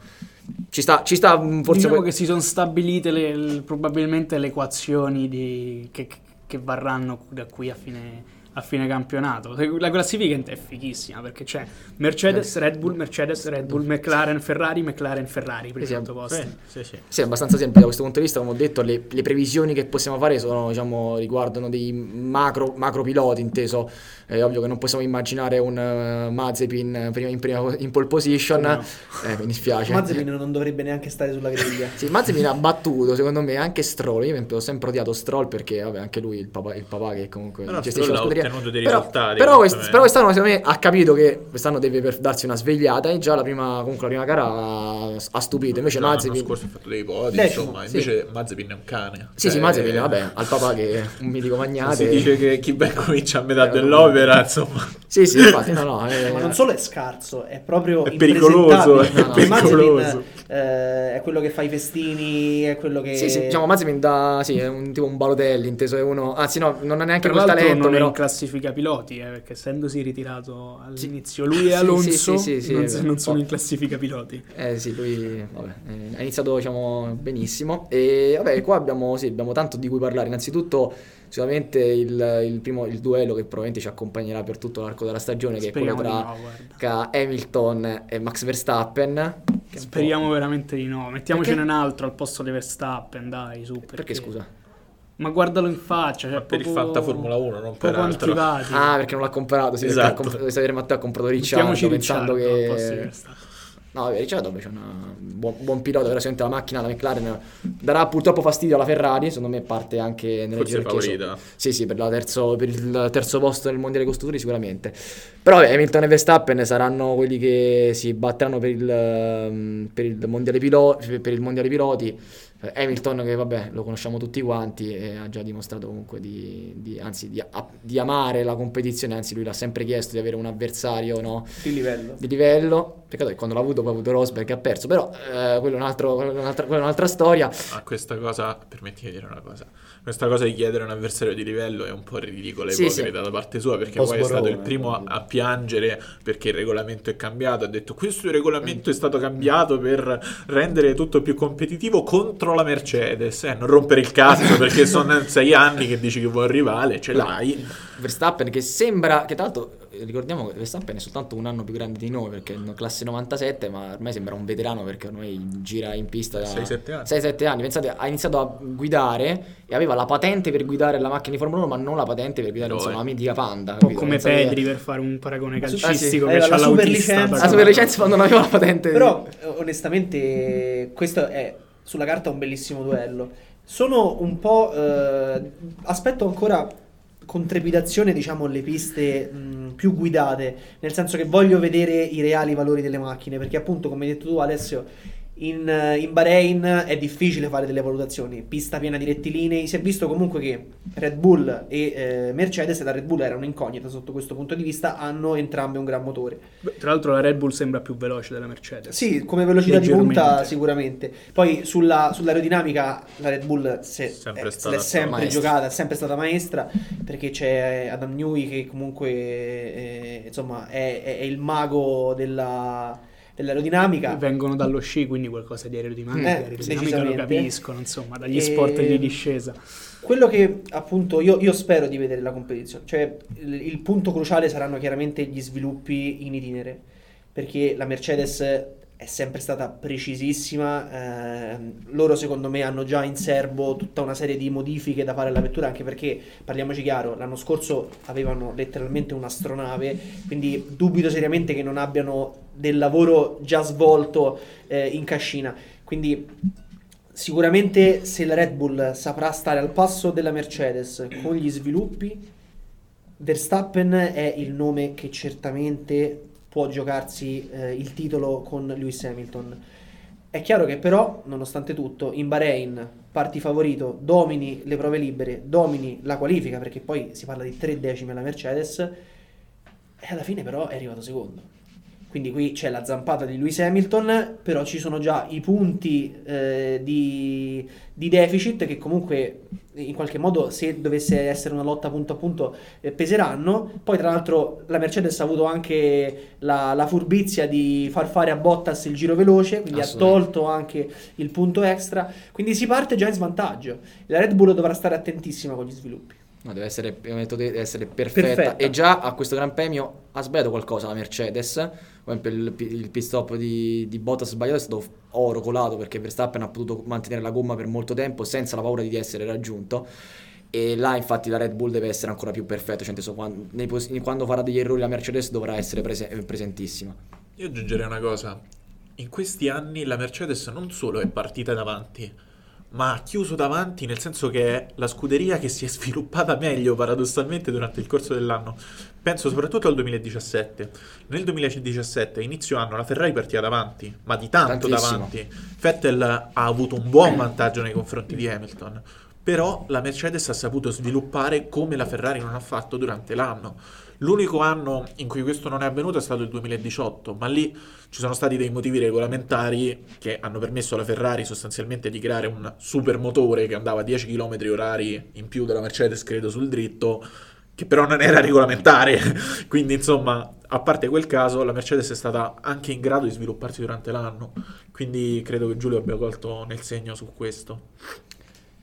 Speaker 1: ci sta, ci sta mm, forse
Speaker 3: diciamo
Speaker 1: que-
Speaker 3: che si sono stabilite le- probabilmente le equazioni di- che, che varranno da qui a fine, a fine campionato. La classifica è fighissima perché c'è Mercedes, Red Bull, Mercedes, Red Bull, McLaren, Ferrari, McLaren, Ferrari,
Speaker 1: Sì,
Speaker 3: otto posti.
Speaker 4: Sì, sì, sì.
Speaker 1: Sì, è abbastanza semplice da questo punto di vista, come ho detto, le, le previsioni che possiamo fare sono, diciamo, riguardano dei macro, macro piloti, inteso, è ovvio che non possiamo immaginare un uh, Mazepin prima, in, prima, in pole position,
Speaker 3: No.
Speaker 1: eh, mi dispiace.
Speaker 5: Mazepin non dovrebbe neanche stare sulla griglia.
Speaker 1: Sì, Mazepin ha battuto, secondo me, anche Stroll. Io ho sempre odiato Stroll perché, vabbè, anche lui, il papà, il papà che comunque gestisce
Speaker 4: Stroll
Speaker 1: la
Speaker 4: ha
Speaker 1: scuderia.
Speaker 4: ottenuto dei
Speaker 1: Però,
Speaker 4: risultati,
Speaker 1: però, quest- però quest'anno, secondo me, ha capito che quest'anno deve darsi una svegliata e già la prima, comunque, la prima gara ha, stupito. Invece
Speaker 4: L'anno
Speaker 1: Mazepin...
Speaker 4: scorso ha fatto dei podi,
Speaker 5: Decimo,
Speaker 4: insomma,
Speaker 1: sì.
Speaker 4: invece Mazepin è un cane.
Speaker 1: Sì, sì,
Speaker 4: Cioè,
Speaker 1: Mazepin, vabbè, al papà che è un mitico magnate.
Speaker 4: Si dice che chi ben comincia a metà
Speaker 1: Eh,
Speaker 4: dell'opera, insomma.
Speaker 1: Sì, sì, infatti, no, no. eh,
Speaker 5: Ma non solo è scarso, è proprio
Speaker 4: È pericoloso,
Speaker 1: è
Speaker 5: Cioè, Mazepin,
Speaker 4: pericoloso.
Speaker 5: eh, è quello che fa i festini, è quello che...
Speaker 1: Sì, sì, diciamo Mazepin da, sì, è un tipo un Balotelli, inteso è uno, anzi no, non ha neanche
Speaker 3: Tra
Speaker 1: quel talento,
Speaker 3: non è
Speaker 1: però
Speaker 3: in classifica piloti, eh, perché essendosi ritirato
Speaker 1: Sì.
Speaker 3: all'inizio lui
Speaker 1: Sì,
Speaker 3: e Alonso
Speaker 1: sì, sì, sì,
Speaker 3: non,
Speaker 1: sì.
Speaker 3: non sono
Speaker 1: Oh.
Speaker 3: in classifica piloti.
Speaker 1: Eh sì, lui vabbè, eh, ha iniziato diciamo benissimo e vabbè qua abbiamo, sì, abbiamo tanto di cui parlare. Innanzitutto sicuramente il, il primo il duello che probabilmente ci accompagnerà per tutto l'arco della stagione che è quello
Speaker 3: Speriamo
Speaker 1: tra,
Speaker 3: no,
Speaker 1: Hamilton e Max Verstappen. è
Speaker 3: Speriamo veramente di no. Mettiamocene
Speaker 1: Perché?
Speaker 3: un altro al posto di Verstappen, dai, su.
Speaker 1: Perché scusa?
Speaker 3: Ma guardalo in faccia. Cioè,
Speaker 4: per il
Speaker 3: proprio-
Speaker 4: Fanta Formula 1, non per altro.
Speaker 1: Ah, perché non l'ha comprato, sì,
Speaker 4: Esatto.
Speaker 1: perché comp- Matteo ha comprato Ricciardo
Speaker 3: Mettiamoci
Speaker 1: pensando
Speaker 3: Ricciardo al posto di
Speaker 1: che
Speaker 3: Verstappen.
Speaker 1: No, Ricciardo c'è una- un buon, buon pilota, però sicuramente la macchina, la McLaren darà purtroppo fastidio alla Ferrari, secondo me parte anche nelle
Speaker 4: Forse è favorita.
Speaker 1: Sì, sì, per, la terzo, per il terzo posto nel mondiale costruttori sicuramente. Però Hamilton e Verstappen saranno quelli che si batteranno per il, ehm, per il, mondiale, pilo- per il mondiale piloti. Hamilton che vabbè lo conosciamo tutti quanti e ha già dimostrato comunque di, di- anzi, di, a- di amare la competizione, anzi lui l'ha sempre chiesto di avere un avversario no,
Speaker 5: di livello.
Speaker 1: di livello. Peccato che quando l'ha avuto poi ha avuto Rosberg che ha perso, però eh, quello è un altro- è un'altra, quella è un'altra storia.
Speaker 4: Ma questa cosa, permettimi di dire una cosa, questa cosa di chiedere un avversario di livello è un po' ridicola e
Speaker 1: Sì,
Speaker 4: ipocrita
Speaker 1: sì.
Speaker 4: da parte sua perché poi è stato il primo a, a piangere perché il regolamento è cambiato, ha detto questo regolamento è stato cambiato per rendere tutto più competitivo contro la Mercedes, eh, non rompere il cazzo perché sono sei anni che dici che vuoi un rivale, ce l'hai.
Speaker 1: Verstappen che sembra che eh, ricordiamo che Verstappen è soltanto un anno più grande di noi perché è classe 97 ma ormai sembra un veterano perché ormai gira in pista da
Speaker 4: 6-7 anni.
Speaker 1: 6-7 anni pensate ha iniziato a guidare e aveva la patente per guidare la macchina di Formula 1 ma non la patente per guidare
Speaker 4: No,
Speaker 1: insomma,
Speaker 4: eh.
Speaker 1: la mitica Panda
Speaker 3: Un po' come
Speaker 1: Pensate-
Speaker 3: Pedri per fare un paragone calcistico
Speaker 5: ah,
Speaker 3: che
Speaker 5: sì,
Speaker 3: c'ha
Speaker 5: aveva la super licenza.
Speaker 1: la
Speaker 3: per-
Speaker 1: super licenza quando non aveva la patente
Speaker 5: Però, onestamente, questo è sulla carta un bellissimo duello. Sono un po'. eh, aspetto ancora con trepidazione, diciamo, le piste mh, più guidate. Nel senso che voglio vedere i reali valori delle macchine. Perché, appunto, come hai detto tu, Alessio. In, eh, in Bahrain è difficile fare delle valutazioni, pista piena di rettilinei. Si è visto comunque che Red Bull e eh, Mercedes, la Red Bull era un'incognita sotto questo punto di vista, hanno entrambe un gran motore.
Speaker 3: Beh, Tra l'altro la Red Bull sembra più veloce della Mercedes.
Speaker 5: Sì, come velocità di punta sicuramente. Poi sulla, sull'aerodinamica la Red Bull si è,
Speaker 4: Sempre
Speaker 5: è-
Speaker 4: stata
Speaker 5: l'è sempre
Speaker 1: maestra.
Speaker 5: giocata, è sempre stata maestra perché c'è Adam Newey che comunque eh, insomma è, è- è il mago della, dell'aerodinamica.
Speaker 3: Vengono dallo sci, quindi qualcosa di aerodinamica,
Speaker 5: Eh,
Speaker 3: aerodinamica lo capiscono, insomma, dagli
Speaker 5: E-
Speaker 3: sport di discesa.
Speaker 5: Quello che appunto io, io spero di vedere la competizione, cioè il, il punto cruciale saranno chiaramente gli sviluppi in itinere, perché la Mercedes è sempre stata precisissima, ehm, loro secondo me hanno già in serbo tutta una serie di modifiche da fare alla vettura, anche perché parliamoci chiaro, l'anno scorso avevano letteralmente un'astronave, quindi dubito seriamente che non abbiano del lavoro già svolto eh, in cascina, quindi Sicuramente se la Red Bull saprà stare al passo della Mercedes con gli sviluppi, Verstappen è il nome che certamente può giocarsi eh, il titolo con Lewis Hamilton. È chiaro che però, nonostante tutto, in Bahrain parti favorito, domini le prove libere, domini la qualifica, perché poi si parla di tre decimi alla Mercedes, e alla fine però è arrivato secondo. Quindi qui c'è la zampata di Lewis Hamilton, però ci sono già i punti eh, di, di deficit che comunque in qualche modo se dovesse essere una lotta punto a punto eh, peseranno. Poi tra l'altro la Mercedes ha avuto anche la, la furbizia di far fare a Bottas il giro veloce, quindi ha tolto anche il punto extra. Quindi si parte già in svantaggio. La Red Bull dovrà stare attentissima con gli sviluppi.
Speaker 1: No, deve essere, deve essere perfetta.
Speaker 5: Perfetta.
Speaker 1: E già a questo Gran Premio ha sbagliato qualcosa la Mercedes. Come per il, il pit stop di, di Bottas sbagliato è stato oro colato perché Verstappen ha potuto mantenere la gomma per molto tempo senza la paura di essere raggiunto. E là infatti la Red Bull deve essere ancora più perfetta. Cioè, senso, quando, nei quando farà degli errori la Mercedes dovrà essere prese- presentissima.
Speaker 4: Io aggiungerei una cosa. In questi anni la Mercedes non solo è partita davanti, ma ha chiuso davanti nel senso che è la scuderia che si è sviluppata meglio paradossalmente durante il corso dell'anno. Penso soprattutto al 2017. Nel 2017, inizio anno, la Ferrari partiva davanti, ma di tanto
Speaker 1: Tantissimo.
Speaker 4: davanti. Vettel ha avuto un buon vantaggio nei confronti di Hamilton. Però la Mercedes ha saputo sviluppare come la Ferrari non ha fatto durante l'anno. L'unico anno in cui questo non è avvenuto è stato il 2018, ma lì ci sono stati dei motivi regolamentari che hanno permesso alla Ferrari sostanzialmente di creare un supermotore che andava a 10 km orari in più della Mercedes, credo, sul dritto, che però non era regolamentare. Quindi, insomma, a parte quel caso, la Mercedes è stata anche in grado di svilupparsi durante l'anno. Quindi credo che Giulio abbia colto nel segno su questo.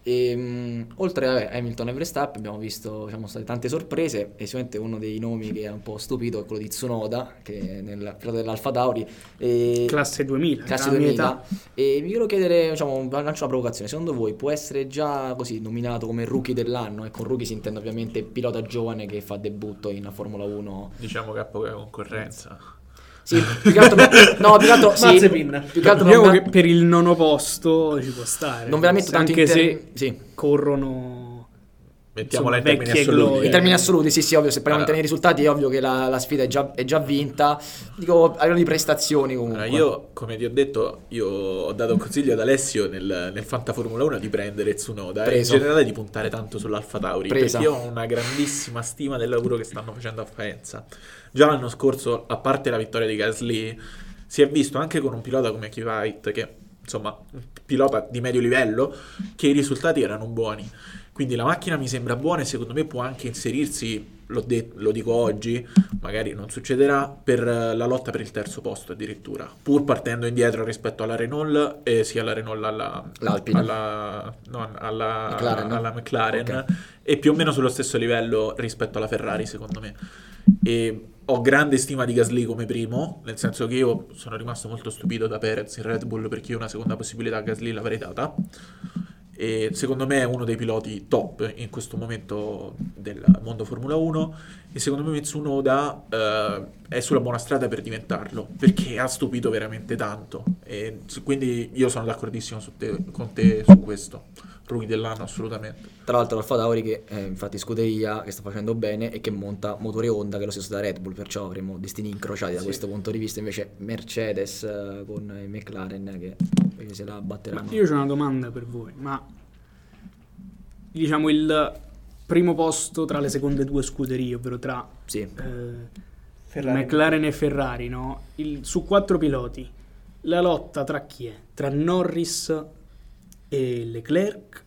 Speaker 1: E, mh, oltre a Hamilton e Verstappen abbiamo visto, diciamo, state tante sorprese e sicuramente uno dei nomi che ha un po' stupito è quello di Tsunoda, che è nel pilota dell'Alfa Tauri. E,
Speaker 3: Classe 2000,
Speaker 1: classe
Speaker 3: la mia
Speaker 1: 2000.
Speaker 3: età.
Speaker 1: E vi volevo chiedere, diciamo, lancio una provocazione, secondo voi può essere già così nominato come rookie dell'anno? E con rookie si intende ovviamente pilota giovane che fa debutto in Formula 1.
Speaker 4: Diciamo che ha poca concorrenza.
Speaker 1: Sì, più che altro, no, più che altro, sì, più che altro
Speaker 3: Diciamo
Speaker 1: non,
Speaker 3: che per il nono posto ci può stare.
Speaker 1: non ve la metto tanto
Speaker 3: anche
Speaker 1: in
Speaker 3: se
Speaker 1: sì.
Speaker 3: corrono
Speaker 4: Mettiamola in termini assoluti.
Speaker 1: In termini assoluti, sì, sì, ovvio, se parliamo in
Speaker 4: Allora.
Speaker 1: termini risultati è ovvio che la, la sfida è già, è già vinta. Dico a livello di prestazioni comunque.
Speaker 4: Allora, io, come ti ho detto, io ho dato un consiglio ad Alessio nel, nel Fanta Formula 1 di prendere Tsunoda e in
Speaker 1: Preso.
Speaker 4: generale di puntare tanto sull'Alfa Tauri.
Speaker 1: Presa.
Speaker 4: Perché io ho una grandissima stima del lavoro che stanno facendo a Faenza. Già l'anno scorso, a parte la vittoria di Gasly, si è visto anche con un pilota come Kvyat, che insomma, un pilota di medio livello, che i risultati erano buoni. Quindi la macchina mi sembra buona e secondo me può anche inserirsi, l'ho det- lo dico oggi, magari non succederà, per eh, la lotta per il terzo posto addirittura, pur partendo indietro rispetto alla Renault, e sia alla Renault alla,
Speaker 1: L'Alpine.
Speaker 4: alla, no, alla,
Speaker 1: McLaren.
Speaker 4: alla McLaren
Speaker 1: Ok.
Speaker 4: e più o meno sullo stesso livello rispetto alla Ferrari secondo me. E ho grande stima di Gasly come primo, nel senso che io sono rimasto molto stupito da Perez in Red Bull perché io una seconda possibilità a Gasly l'avrei data. E secondo me è uno dei piloti top in questo momento del mondo Formula 1 e secondo me Mitsunoda eh, è sulla buona strada per diventarlo perché ha stupito veramente tanto e quindi io sono d'accordissimo te- con te su questo rookie dell'anno assolutamente
Speaker 1: Tra l'altro l'Alfa Tauri che è infatti scuderia che sta facendo bene e che monta motore Honda che è lo stesso da Red Bull, perciò avremo destini incrociati da
Speaker 4: Sì.
Speaker 1: questo punto di vista. Invece Mercedes eh, con i McLaren che, che se la
Speaker 3: Ma
Speaker 1: batteranno.
Speaker 3: io ho una domanda per voi, ma diciamo il primo posto tra le seconde due scuderie, ovvero tra
Speaker 1: Sì.
Speaker 3: eh. McLaren e Ferrari, no? Il- su quattro piloti, la lotta tra chi è? Tra Norris e Leclerc,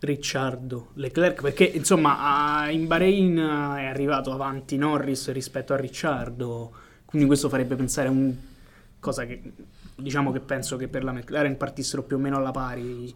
Speaker 3: Ricciardo, Leclerc, perché insomma a- in Bahrain eh, è arrivato avanti Norris rispetto a Ricciardo, quindi questo farebbe pensare a un cosa che diciamo che penso che per la McLaren partissero più o meno alla pari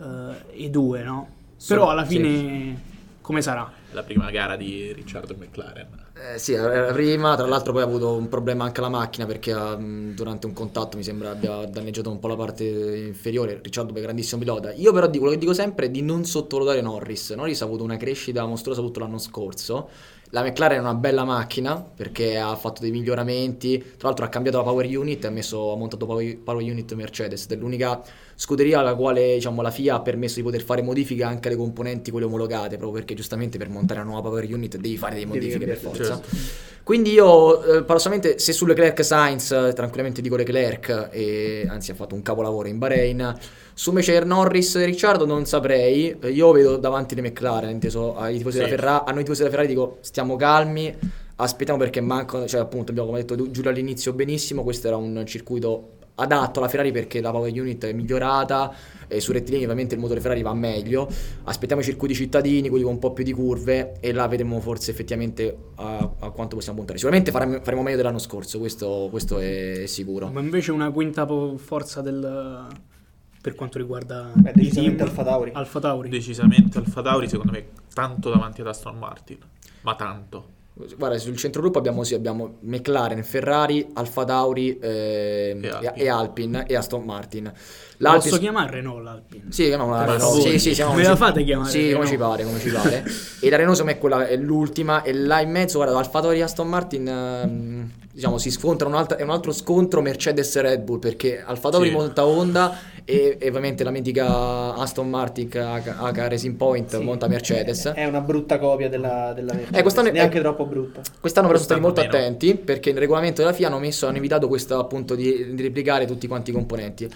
Speaker 3: eh, i due, no? Però alla
Speaker 1: sì.
Speaker 3: fine come sarà?
Speaker 4: La prima gara di Ricciardo McLaren.
Speaker 1: Eh, sì, era prima, tra l'altro poi ha avuto un problema anche la macchina perché mh, durante un contatto mi sembra abbia danneggiato un po' la parte inferiore, Ricciardo è grandissimo pilota. Io però dico, quello che dico sempre è di non sottovalutare Norris. Norris ha avuto una crescita mostruosa tutto l'anno scorso. La McLaren è una bella macchina perché ha fatto dei miglioramenti, tra l'altro ha cambiato la power unit e ha, messo, ha montato power, power unit Mercedes, ed è l'unica scuderia alla quale diciamo, la FIA ha permesso di poter fare modifiche anche alle componenti quelle omologate, proprio perché giustamente per montare una nuova power unit devi fare delle modifiche per forza. Quindi io eh, paradossalmente se su Leclerc Sainz tranquillamente dico Leclerc e anzi ha fatto un capolavoro in Bahrain su invece Norris e Ricciardo non saprei. Io vedo davanti le McLaren inteso ai tifosi
Speaker 4: Sì.
Speaker 1: della Ferrari a noi tifosi della Ferrari dico stiamo calmi aspettiamo perché mancano cioè appunto abbiamo come detto Giulio all'inizio benissimo questo era un circuito adatto alla Ferrari perché la power unit è migliorata e su rettilinei ovviamente il motore Ferrari va meglio. Aspettiamo i circuiti cittadini quelli con un po' più di curve e là vedremo forse effettivamente a, a quanto possiamo puntare. Sicuramente faremo, faremo meglio dell'anno scorso questo, questo è sicuro.
Speaker 3: Ma invece una quinta forza del per quanto riguarda
Speaker 5: Beh, decisamente
Speaker 3: team,
Speaker 5: Alfa Tauri.
Speaker 3: Alfa Tauri.
Speaker 4: Decisamente Alfa Tauri, secondo me, tanto davanti ad Aston Martin. Ma tanto.
Speaker 1: Guarda, sul centrogruppo abbiamo, sì, abbiamo McLaren, Ferrari, Alfa Tauri ehm,
Speaker 4: E Alpine.
Speaker 1: e Alpine e Aston Martin.
Speaker 3: Posso
Speaker 1: L'Alpine-
Speaker 3: chiamare Renault l'Alpine?
Speaker 1: Sì, chiamiamola
Speaker 3: Ma
Speaker 1: Renault. Sì, sì, siamo-
Speaker 3: me la fate chiamare
Speaker 1: Sì, come
Speaker 3: Renault?
Speaker 1: ci pare, come ci pare. e la Renault secondo me è, quella, è l'ultima e là in mezzo, guarda, Alfa Tauri e Aston Martin ehm, diciamo si scontrano un altro, è un altro scontro Mercedes e Red Bull perché Alfa Tauri
Speaker 4: Sì.
Speaker 1: monta Honda e, e ovviamente la mitica Aston Martin H, H Racing Point
Speaker 5: Sì.
Speaker 1: monta Mercedes.
Speaker 5: È una brutta copia della, della Mercedes.
Speaker 1: Eh, quest'anno è-
Speaker 5: neanche troppo brutta.
Speaker 1: Quest'anno però sono stati molto
Speaker 4: meno.
Speaker 1: attenti perché nel regolamento della FIA hanno messo, hanno evitato questo appunto di, di replicare tutti quanti i componenti.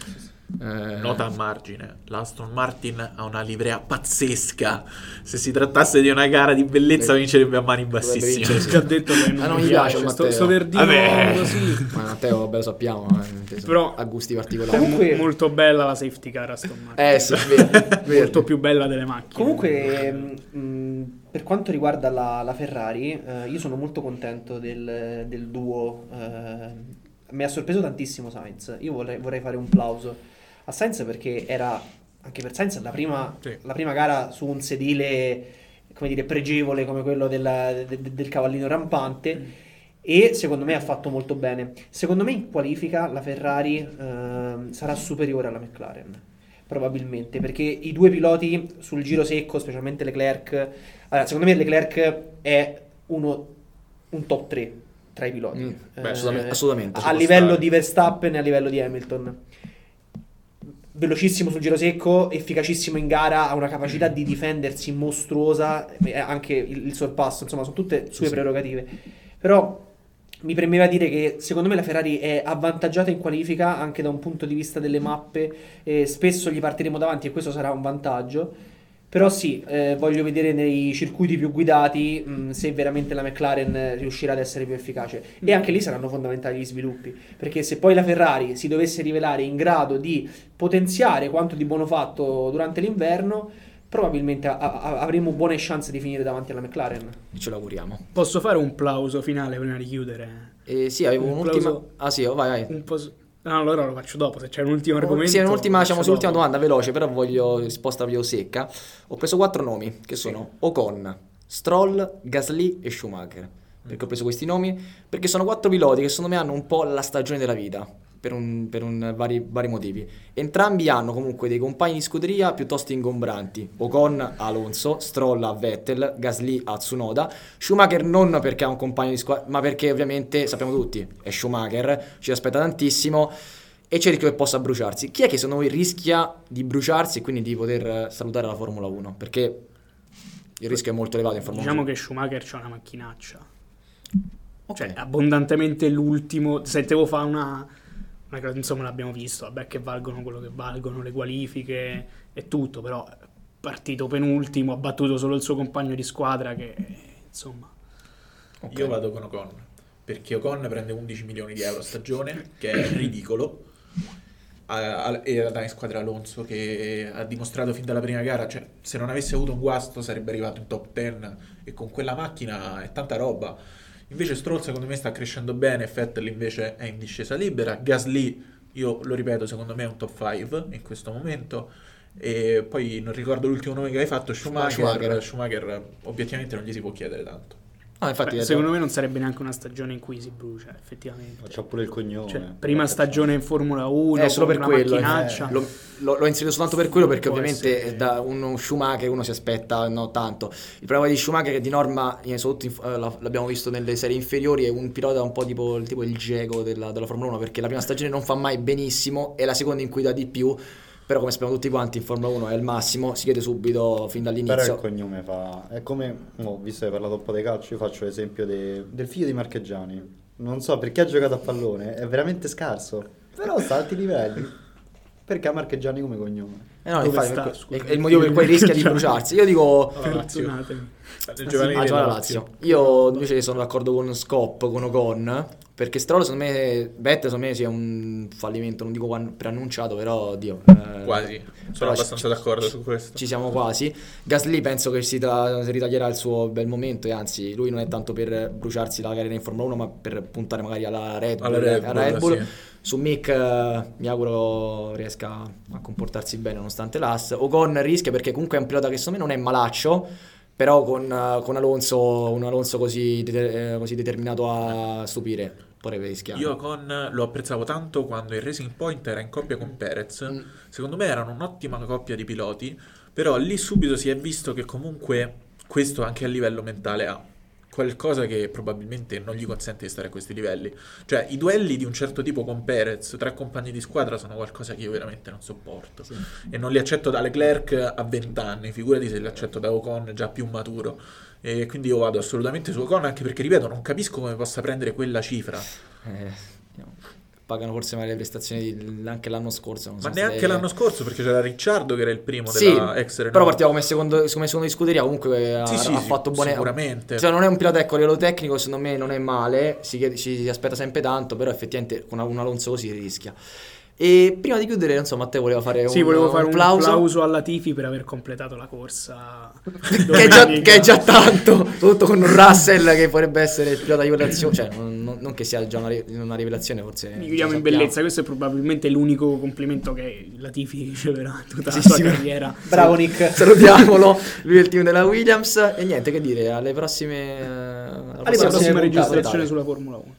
Speaker 1: Eh,
Speaker 4: Nota a margine, l'Aston Martin ha una livrea pazzesca. Se si trattasse di una gara di bellezza
Speaker 1: Beh,
Speaker 4: vincerebbe a mani bassissime.
Speaker 1: vincere,
Speaker 3: già detto che non,
Speaker 1: Ah, non
Speaker 3: mi
Speaker 1: gli piace
Speaker 3: piace sto,
Speaker 1: Matteo.
Speaker 3: sto verdino
Speaker 4: Vabbè.
Speaker 3: così.
Speaker 1: Ma Matteo, vabbè, lo sappiamo, eh,
Speaker 3: Però-
Speaker 1: ha gusti particolari.
Speaker 5: Comunque-
Speaker 3: molto bella la safety car Aston Martin.
Speaker 1: Eh sì, vero, vero.
Speaker 3: molto più bella delle macchine.
Speaker 5: Comunque, mh, per quanto riguarda la, la Ferrari, eh, io sono molto contento del, del duo. eh, mi ha sorpreso tantissimo Sainz. Io vorrei, vorrei fare un plauso a Sainz perché era, anche per Sainz, la prima,
Speaker 4: Sì.
Speaker 5: la prima gara su un sedile, come dire, pregevole come quello della- de- de- del cavallino rampante. E secondo me ha fatto molto bene. Secondo me in qualifica la Ferrari ehm, sarà superiore alla McLaren. Probabilmente, perché i due piloti sul giro secco, specialmente Leclerc, allora, secondo me Leclerc è uno, un top 3 tra i piloti.
Speaker 1: Mm,
Speaker 5: Eh,
Speaker 1: beh, assolutamente, assolutamente, ci
Speaker 5: A livello
Speaker 4: stare.
Speaker 5: di Verstappen e a livello di Hamilton. Velocissimo sul giro secco, efficacissimo in gara, ha una capacità di difendersi mostruosa, anche il, il sorpasso, insomma, sono tutte sue
Speaker 1: sì.
Speaker 5: prerogative. Però mi premeva dire che secondo me la Ferrari è avvantaggiata in qualifica anche da un punto di vista delle mappe, spesso gli partiremo davanti e questo sarà un vantaggio. Però sì, eh, voglio vedere nei circuiti più guidati mh, se veramente la McLaren eh, riuscirà ad essere più efficace. E anche lì saranno fondamentali gli sviluppi, perché se poi la Ferrari si dovesse rivelare in grado di potenziare quanto di buono fatto durante l'inverno, probabilmente a- a- avremo buone chance di finire davanti alla McLaren.
Speaker 1: Ce l'auguriamo.
Speaker 3: Posso fare un plauso finale prima di chiudere?
Speaker 1: E sì, avevo
Speaker 3: Un
Speaker 1: un'ultima...
Speaker 3: plauso-
Speaker 1: Ah sì, oh, vai, vai.
Speaker 3: Un po' s- No, allora lo faccio dopo, se c'è un ultimo argomento.
Speaker 1: Sì, un'ultima, diciamo, sull'ultima domanda veloce, però voglio risposta proprio secca. Ho preso quattro nomi, che sono Ocon, Stroll, Gasly e Schumacher. Perché ho preso questi nomi? Perché sono quattro piloti che secondo me hanno un po' la stagione della vita, per, un- per un vari, vari motivi. Entrambi hanno comunque dei compagni di scuderia piuttosto ingombranti. Ocon a Alonso, Stroll a Vettel, Gasly a Tsunoda. Schumacher non perché ha un compagno di squadra, ma perché ovviamente sappiamo tutti, è Schumacher, ci aspetta tantissimo e c'è il rischio che possa bruciarsi. Chi è che secondo voi rischia di bruciarsi e quindi di poter eh, salutare la Formula 1? Perché il rischio è molto elevato in Formula
Speaker 3: Diciamo
Speaker 1: 1.
Speaker 3: che Schumacher c'ha una macchinaccia.
Speaker 1: Ok.
Speaker 3: Cioè, abbondantemente l'ultimo. Se devo fare una, insomma, l'abbiamo visto. Vabbè, che valgono quello che valgono, le qualifiche e tutto. Però, partito penultimo, ha battuto solo il suo compagno di squadra. Che insomma,
Speaker 1: Ok.
Speaker 4: Io vado con Ocon, perché Ocon prende 11 milioni di euro a stagione, che è ridicolo. E dà in squadra Alonso che ha dimostrato fin dalla prima gara, cioè se non avesse avuto un guasto sarebbe arrivato in top 10 e con quella macchina è tanta roba. Invece Stroll secondo me sta crescendo bene, Vettel invece è in discesa libera, Gasly, io lo ripeto, secondo me è un top 5 in questo momento. E poi non ricordo l'ultimo nome che hai fatto, Schumacher.
Speaker 1: Schumacher.
Speaker 4: Schumacher, obiettivamente non gli si può chiedere tanto.
Speaker 1: No, infatti,
Speaker 3: Beh, secondo me non sarebbe neanche una stagione in cui si brucia, effettivamente.
Speaker 2: C'ha pure il cognome.
Speaker 3: Cioè, prima stagione in Formula 1,
Speaker 1: Eh, solo
Speaker 3: con
Speaker 1: per
Speaker 3: una
Speaker 1: quello. eh. L'ho, l'ho- l'ho inserito soltanto per quello perché
Speaker 3: Può
Speaker 1: ovviamente
Speaker 3: essere.
Speaker 1: da uno Schumacher uno si aspetta no tanto. Il problema di Schumacher è che di norma, soprattutto in- eh, la- l'abbiamo visto nelle serie inferiori, è un pilota un po' tipo, tipo il Geco della, della Formula 1 perché la prima stagione non fa mai benissimo e la seconda in cui dà di più. Però come sappiamo tutti quanti in Formula 1 è il massimo, si vede subito fin
Speaker 2: Però il
Speaker 1: dall'inizio.
Speaker 2: cognome fa. È come. mo, visto che hai parlato un po' di calcio, io faccio l'esempio de- del figlio di Marcheggiani. Non so perché ha giocato a pallone, è veramente scarso. Però sta a alti livelli. Perché ha Marcheggiani come cognome?
Speaker 1: Eh no, infatti,
Speaker 3: sta,
Speaker 1: è- è il motivo per cui rischia di bruciarsi. Io dico
Speaker 4: Lazio. Il
Speaker 1: Ah,
Speaker 4: giovanile
Speaker 1: gioca
Speaker 4: della
Speaker 1: la Lazio. Io invece sono d'accordo con Scop, con Ocon, perché Stroll secondo me, Vettel secondo me sia un fallimento, non dico preannunciato, però Dio. eh,
Speaker 4: Quasi, sono
Speaker 1: però ci-
Speaker 4: abbastanza d'accordo su questo.
Speaker 1: Ci siamo quasi. Gasly penso che si, tra- si ritaglierà il suo bel momento e anzi lui non è tanto per bruciarsi la carriera in Formula 1 ma per puntare magari alla Red Bull.
Speaker 4: Alla Red
Speaker 1: alla
Speaker 4: Bull,
Speaker 1: Red Bull.
Speaker 4: sì.
Speaker 1: Su Mick eh, mi auguro riesca a comportarsi bene nonostante l'AS. Ocon rischia perché comunque è un pilota che secondo me non è malaccio, però con, eh, con Alonso, un Alonso così, de- eh, così determinato a stupire potrebbe rischiare.
Speaker 4: Io con lo apprezzavo tanto quando il Racing Point era in coppia con Perez.
Speaker 1: Mm.
Speaker 4: Secondo me erano un'ottima coppia di piloti, però lì subito si è visto che comunque questo anche a livello mentale ha qualcosa che probabilmente non gli consente di stare a questi livelli. Cioè, i duelli di un certo tipo con Perez, tra compagni di squadra, sono qualcosa che io veramente non sopporto. E non li accetto da Leclerc a 20 anni, figurati se li accetto da Ocon già più maturo. E quindi io vado assolutamente su Ocon, anche perché, ripeto, non capisco come possa prendere quella cifra.
Speaker 1: Eh, no. Pagano forse male le prestazioni anche l'anno scorso.
Speaker 4: Ma neanche l'anno scorso, perché c'era Ricciardo che era il primo
Speaker 1: Sì,
Speaker 4: della ex Renault.
Speaker 1: però partiamo come secondo, come secondo di scuderia comunque ha,
Speaker 4: Sì,
Speaker 1: ha fatto buone
Speaker 4: sicuramente.
Speaker 1: cioè non è un pilota ecco a livello tecnico secondo me non è male si, chiede- ci si aspetta sempre tanto però effettivamente con un Alonso così rischia e prima di chiudere non so Matteo voleva fare
Speaker 3: Sì,
Speaker 1: un,
Speaker 3: volevo fare un
Speaker 1: plauso,
Speaker 3: applauso alla Tifi per aver completato la corsa.
Speaker 1: che, è già, che è già tanto soprattutto con un Russell che potrebbe essere il pilota di rivelazione cioè non, non- non che sia già una, una rivelazione forse
Speaker 3: Mi chiudiamo in bellezza, questo è probabilmente l'unico complimento che la Tifi riceverà in tutta
Speaker 1: Sì,
Speaker 3: la sua
Speaker 1: sì.
Speaker 3: carriera.
Speaker 5: Bravo Nick.
Speaker 1: salutiamolo lui è il team della Williams e niente che dire alle prossime alla
Speaker 5: Alle
Speaker 3: Alla
Speaker 5: prossime
Speaker 3: prossima
Speaker 5: puntate,
Speaker 3: registrazione sulla Formula 1.